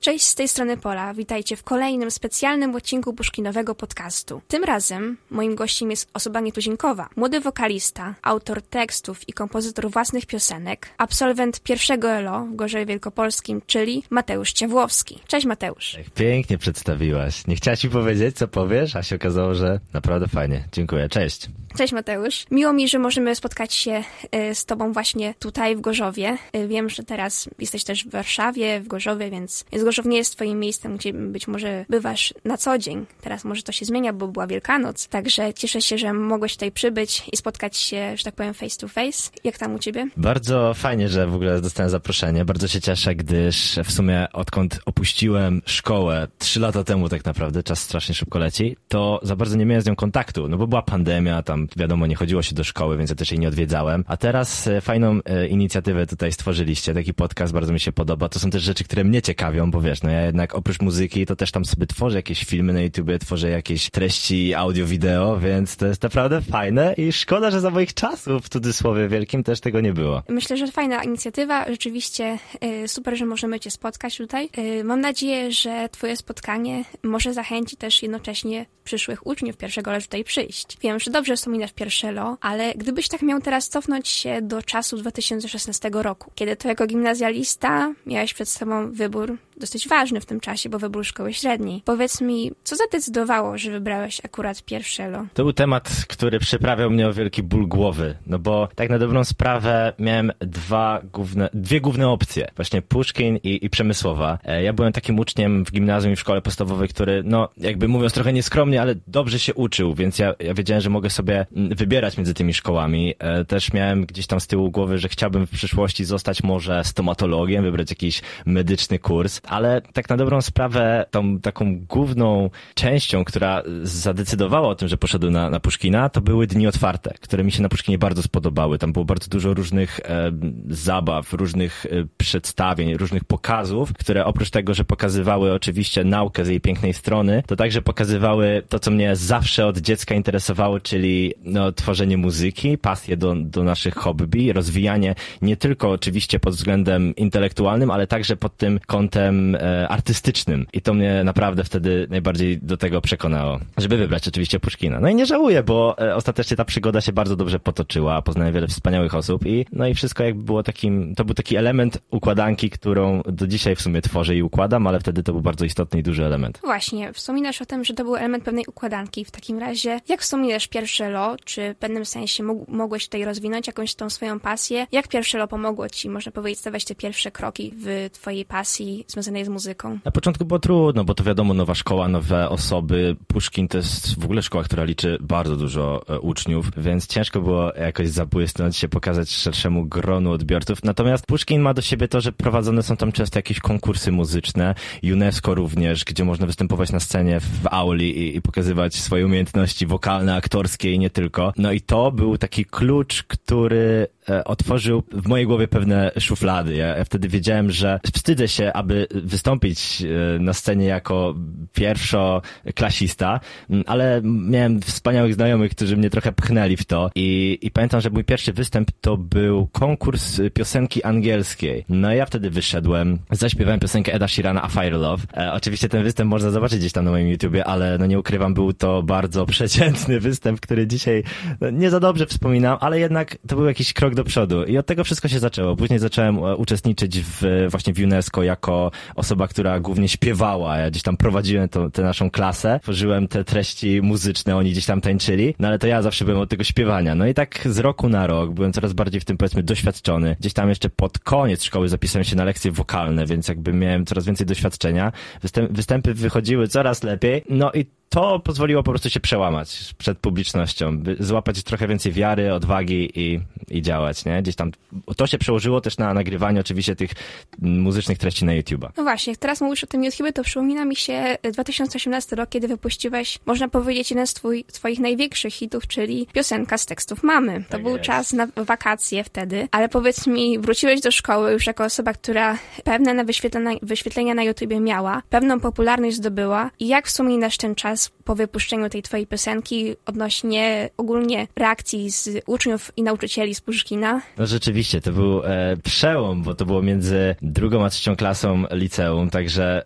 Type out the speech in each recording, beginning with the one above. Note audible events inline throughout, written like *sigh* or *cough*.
Cześć, z tej strony Pola. Witajcie w kolejnym specjalnym odcinku Puszkinowego podcastu. Tym razem moim gościem jest osoba nietuzinkowa. Młody wokalista, autor tekstów i kompozytor własnych piosenek, absolwent pierwszego ELO w Gorzowie Wielkopolskim, czyli Mateusz Ciawłowski. Cześć Mateusz. Pięknie przedstawiłaś. Nie chciałaś mi powiedzieć, co powiesz, a się okazało, że naprawdę fajnie. Dziękuję. Cześć. Cześć Mateusz. Miło mi, że możemy spotkać się y, z tobą właśnie tutaj w Gorzowie. Y, wiem, że teraz jesteś też w Warszawie, w Gorzowie, więc, więc Gorzów nie jest twoim miejscem, gdzie być może bywasz na co dzień. Teraz może to się zmienia, bo była Wielkanoc. Także cieszę się, że mogłeś tutaj przybyć i spotkać się, że tak powiem, face to face. Jak tam u ciebie? Bardzo fajnie, że w ogóle dostałem zaproszenie. Bardzo się cieszę, gdyż w sumie odkąd opuściłem szkołę trzy lata temu tak naprawdę, czas strasznie szybko leci, to za bardzo nie miałem z nią kontaktu, no bo była pandemia, tam wiadomo, nie chodziło się do szkoły, więc ja też jej nie odwiedzałem. A teraz e, fajną e, inicjatywę tutaj stworzyliście, taki podcast bardzo mi się podoba. To są też rzeczy, które mnie ciekawią, bo wiesz, no ja jednak oprócz muzyki to też tam sobie tworzę jakieś filmy na YouTubie, tworzę jakieś treści audio, wideo, więc to jest naprawdę fajne i szkoda, że za moich czasów, w cudzysłowie wielkim, też tego nie było. Myślę, że fajna inicjatywa. Rzeczywiście y, super, że możemy cię spotkać tutaj. Y, mam nadzieję, że twoje spotkanie może zachęcić też jednocześnie przyszłych uczniów pierwszego lat tutaj przyjść. Wiem, że dobrze wspominasz pierwsze LO, ale gdybyś tak miał teraz cofnąć się do czasu 2016 roku, kiedy to jako gimnazjalista miałeś przed sobą wybór dosyć ważny w tym czasie, bo wybór szkoły średniej. Powiedz mi, co zadecydowało, że wybrałeś akurat pierwsze LO? To był temat, który przyprawiał mnie o wielki ból głowy, no bo tak na dobrą sprawę miałem dwa główne, dwie główne opcje, właśnie Puszkin i, i Przemysłowa. E, Ja byłem takim uczniem w gimnazjum i w szkole podstawowej, który, no jakby mówiąc trochę nieskromnie, ale dobrze się uczył, więc ja, ja wiedziałem, że mogę sobie wybierać między tymi szkołami. E, Też miałem gdzieś tam z tyłu głowy, że chciałbym w przyszłości zostać może stomatologiem, wybrać jakiś medyczny kurs, ale tak na dobrą sprawę tą taką główną częścią, która zadecydowała o tym, że poszedłem na, na Puszkina, to były dni otwarte, które mi się na Puszkinie bardzo spodobały. Tam było bardzo dużo różnych e, zabaw, różnych e, przedstawień, różnych pokazów, które oprócz tego, że pokazywały oczywiście naukę z jej pięknej strony, to także pokazywały to, co mnie zawsze od dziecka interesowało, czyli no, tworzenie muzyki, pasję do, do naszych hobby, rozwijanie nie tylko oczywiście pod względem intelektualnym, ale także pod tym kątem e, artystycznym. I to mnie naprawdę wtedy najbardziej do tego przekonało, żeby wybrać oczywiście Puszkina. No i nie żałuję, bo e, ostatecznie ta przygoda się bardzo dobrze potoczyła, poznałem wiele wspaniałych osób i no i wszystko jakby było takim, to był taki element układanki, którą do dzisiaj w sumie tworzę i układam, ale wtedy to był bardzo istotny i duży element. Właśnie, wspominasz o tym, że to był element pewnej układanki. W takim razie, jak wspominasz pierwsze LO? Czy w pewnym sensie mogłeś tutaj rozwinąć jakąś tą swoją pasję? Jak pierwsze LO pomogło ci, można powiedzieć, stawiać te pierwsze kroki w twojej pasji związanej z muzyką? Na początku było trudno, bo to wiadomo, nowa szkoła, nowe osoby. Puszkin to jest w ogóle szkoła, która liczy bardzo dużo e, uczniów, więc ciężko było jakoś zabłysnąć się, pokazać szerszemu gronu odbiorców. Natomiast Puszkin ma do siebie to, że prowadzone są tam często jakieś konkursy muzyczne, UNESCO również, gdzie można występować na scenie w auli i, i pokazywać swoje umiejętności wokalne, aktorskie i nie tylko. No i to był taki klucz, który otworzył w mojej głowie pewne szuflady. Ja, ja wtedy wiedziałem, że wstydzę się, aby wystąpić e, na scenie jako pierwszoklasista, ale miałem wspaniałych znajomych, którzy mnie trochę pchnęli w to i, i pamiętam, że mój pierwszy występ to był konkurs piosenki angielskiej. No i ja wtedy wyszedłem, zaśpiewałem piosenkę Eda Sheerana A Fire Love. E, oczywiście ten występ można zobaczyć gdzieś tam na moim YouTubie, ale no nie ukrywam, był to bardzo *laughs* przeciętny występ, który dzisiaj no, nie za dobrze wspominam, ale jednak to był jakiś krok do przodu i od tego wszystko się zaczęło. Później zacząłem e, uczestniczyć w, właśnie w UNESCO jako osoba, która głównie śpiewała. Ja gdzieś tam prowadziłem to, tę naszą klasę, tworzyłem te treści muzyczne, oni gdzieś tam tańczyli, no ale to ja zawsze byłem od tego śpiewania. No i tak z roku na rok byłem coraz bardziej w tym powiedzmy doświadczony. Gdzieś tam jeszcze pod koniec szkoły zapisałem się na lekcje wokalne, więc jakby miałem coraz więcej doświadczenia. Występ, występy wychodziły coraz lepiej. No i to pozwoliło po prostu się przełamać przed publicznością, złapać trochę więcej wiary, odwagi i, i działać, nie? Gdzieś tam to się przełożyło też na nagrywanie oczywiście tych muzycznych treści na YouTube'a. No właśnie, jak teraz mówisz o tym YouTube, to przypomina mi się 2018 rok, kiedy wypuściłeś, można powiedzieć, jeden z twój, twoich największych hitów, czyli piosenka z tekstów mamy. To Tak był jest. czas na wakacje wtedy, ale powiedz mi, wróciłeś do szkoły już jako osoba, która pewne na wyświetlenia, wyświetlenia na YouTubie miała, pewną popularność zdobyła i jak wspominasz ten czas po wypuszczeniu tej twojej piosenki odnośnie ogólnie reakcji z uczniów i nauczycieli z Puszkina? Puszkina. No rzeczywiście, to był e, przełom, bo to było między drugą a trzecią klasą liceum, także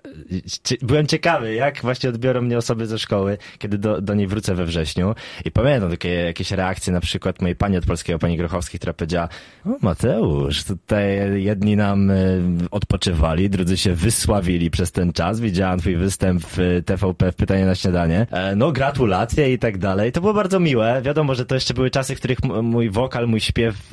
byłem ciekawy, jak właśnie odbiorą mnie osoby ze szkoły, kiedy do, do niej wrócę we wrześniu. I pamiętam takie jakieś reakcje, na przykład mojej pani od polskiego, pani Grochowskiej, która powiedziała, o Mateusz, tutaj jedni nam e, odpoczywali, drudzy się wysławili przez ten czas. Widziałam twój występ w TVP w Pytanie na śniadanie. E, no gratulacje i tak dalej. To było bardzo miłe. Wiadomo, że to jeszcze były czasy, w których mój wokal, mój śpiew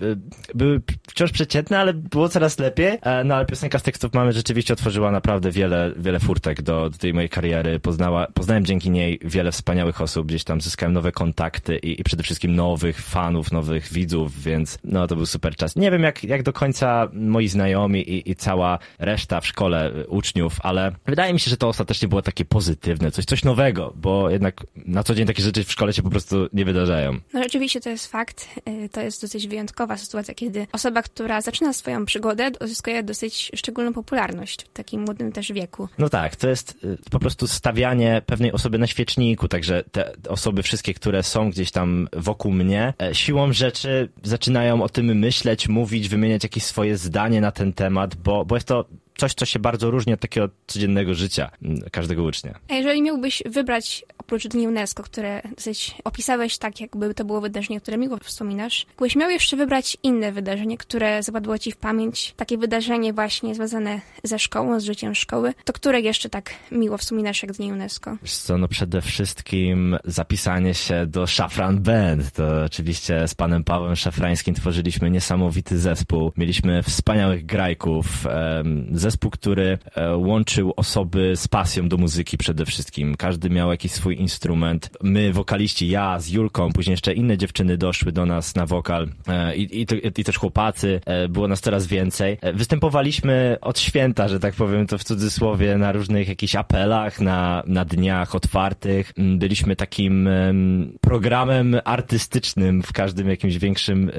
były wciąż przeciętne, ale było coraz lepiej. No ale piosenka z tekstów mamy rzeczywiście otworzyła naprawdę wiele, wiele furtek do, do tej mojej kariery. Poznała, poznałem dzięki niej wiele wspaniałych osób, gdzieś tam zyskałem nowe kontakty i, i przede wszystkim nowych fanów, nowych widzów, więc no to był super czas. Nie wiem jak, jak do końca moi znajomi i, i cała reszta w szkole uczniów, ale wydaje mi się, że to ostatecznie było takie pozytywne, coś, coś nowego, bo jednak na co dzień takie rzeczy w szkole się po prostu nie wydarzają. No rzeczywiście to jest fakt. Y, to jest dosyć wyjątkowa sytuacja, kiedy osoba, która zaczyna swoją przygodę, uzyskuje dosyć szczególną popularność w takim młodym też wieku. No tak, to jest y, po prostu stawianie pewnej osoby na świeczniku, także te osoby wszystkie, które są gdzieś tam wokół mnie, e, siłą rzeczy zaczynają o tym myśleć, mówić, wymieniać jakieś swoje zdanie na ten temat, bo, bo jest to coś, co się bardzo różni od takiego codziennego życia mm, każdego ucznia. A jeżeli miałbyś wybrać oprócz Dni UNESCO, które dosyć opisałeś tak, jakby to było wydarzenie, które miło wspominasz, jakbyś miał jeszcze wybrać inne wydarzenie, które zapadło ci w pamięć, takie wydarzenie właśnie związane ze szkołą, z życiem szkoły, to które jeszcze tak miło wspominasz jak Dni UNESCO? Wiesz co, no przede wszystkim zapisanie się do Szafran Band. To oczywiście z panem Pawłem Szafrańskim tworzyliśmy niesamowity zespół. Mieliśmy wspaniałych grajków, zespół, który e, łączył osoby z pasją do muzyki przede wszystkim. Każdy miał jakiś swój instrument. My, wokaliści, ja z Julką, później jeszcze inne dziewczyny doszły do nas na wokal e, i, i, i też chłopacy. E, było nas coraz więcej. Występowaliśmy od święta, że tak powiem to w cudzysłowie, na różnych jakichś apelach, na, na dniach otwartych. Mm, byliśmy takim programem artystycznym w każdym jakimś większym,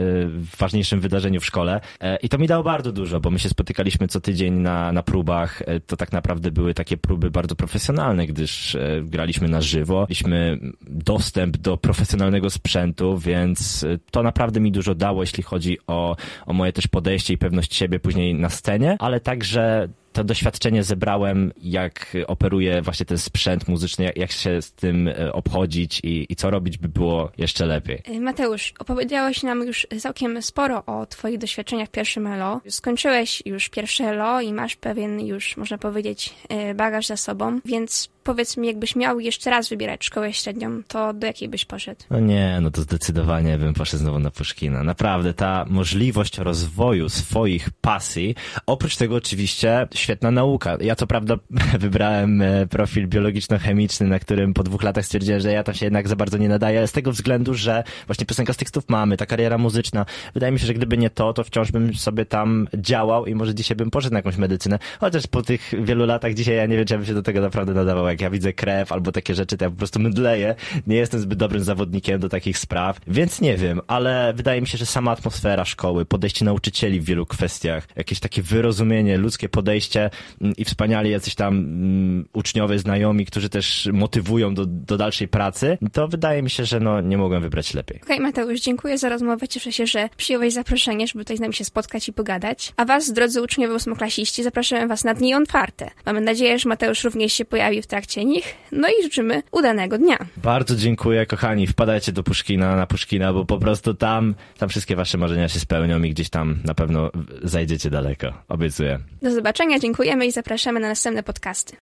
ważniejszym wydarzeniu w szkole. I to mi dało bardzo dużo, bo my się spotykaliśmy co tydzień na na, próbach e, to tak naprawdę były takie próby bardzo profesjonalne, gdyż e, graliśmy na żywo, mieliśmy dostęp do profesjonalnego sprzętu, więc e, to naprawdę mi dużo dało, jeśli chodzi o, o moje też podejście i pewność siebie później na scenie, ale także to doświadczenie zebrałem, jak operuje właśnie ten sprzęt muzyczny, jak, się z tym e, obchodzić i, i, co robić, by było jeszcze lepiej. E, Mateusz, opowiedziałeś nam już całkiem sporo o twoich doświadczeniach w pierwszym ELO. Skończyłeś już pierwsze ELO i masz pewien już, można powiedzieć, e, bagaż za sobą, więc powiedz mi, jakbyś miał jeszcze raz wybierać szkołę średnią, to do jakiej byś poszedł? No nie, no to zdecydowanie bym poszedł znowu na Puszkina. Naprawdę, ta możliwość rozwoju swoich pasji, oprócz tego oczywiście świetna nauka. Ja co prawda *laughs* wybrałem e, profil biologiczno-chemiczny, na którym po dwóch latach stwierdziłem, że ja tam się jednak za bardzo nie nadaję, z tego względu, że właśnie piosenka z tekstów mamy, ta kariera muzyczna. Wydaje mi się, że gdyby nie to, to wciąż bym sobie tam działał i może dzisiaj bym poszedł na jakąś medycynę. Chociaż po tych wielu latach dzisiaj ja nie wiem, czy ja bym się do tego naprawdę nadawał. Jak ja widzę krew albo takie rzeczy, to ja po prostu mydleję. Nie jestem zbyt dobrym zawodnikiem do takich spraw, więc nie wiem, ale wydaje mi się, że sama atmosfera szkoły, podejście nauczycieli w wielu kwestiach, jakieś takie wyrozumienie, ludzkie podejście mm, i wspaniali jacyś tam um, uczniowie, znajomi, którzy też motywują do, do dalszej pracy, to wydaje mi się, że no, nie mogłem wybrać lepiej. Okej, okay, Mateusz, dziękuję za rozmowę. Cieszę się, że przyjąłeś zaproszenie, żeby tutaj z nami się spotkać i pogadać. A was, drodzy uczniowie ósmoklasiści, zapraszam was na Dni Otwarte. Mamy nadzieję, że Mateusz również się pojawi w trakcie nich. No i życzymy udanego dnia. Bardzo dziękuję, kochani. Wpadajcie do Puszkina, na Puszkina, bo po prostu tam, tam wszystkie wasze marzenia się spełnią i gdzieś tam na pewno zajdziecie daleko. Obiecuję. Do zobaczenia, dziękujemy i zapraszamy na następne podcasty.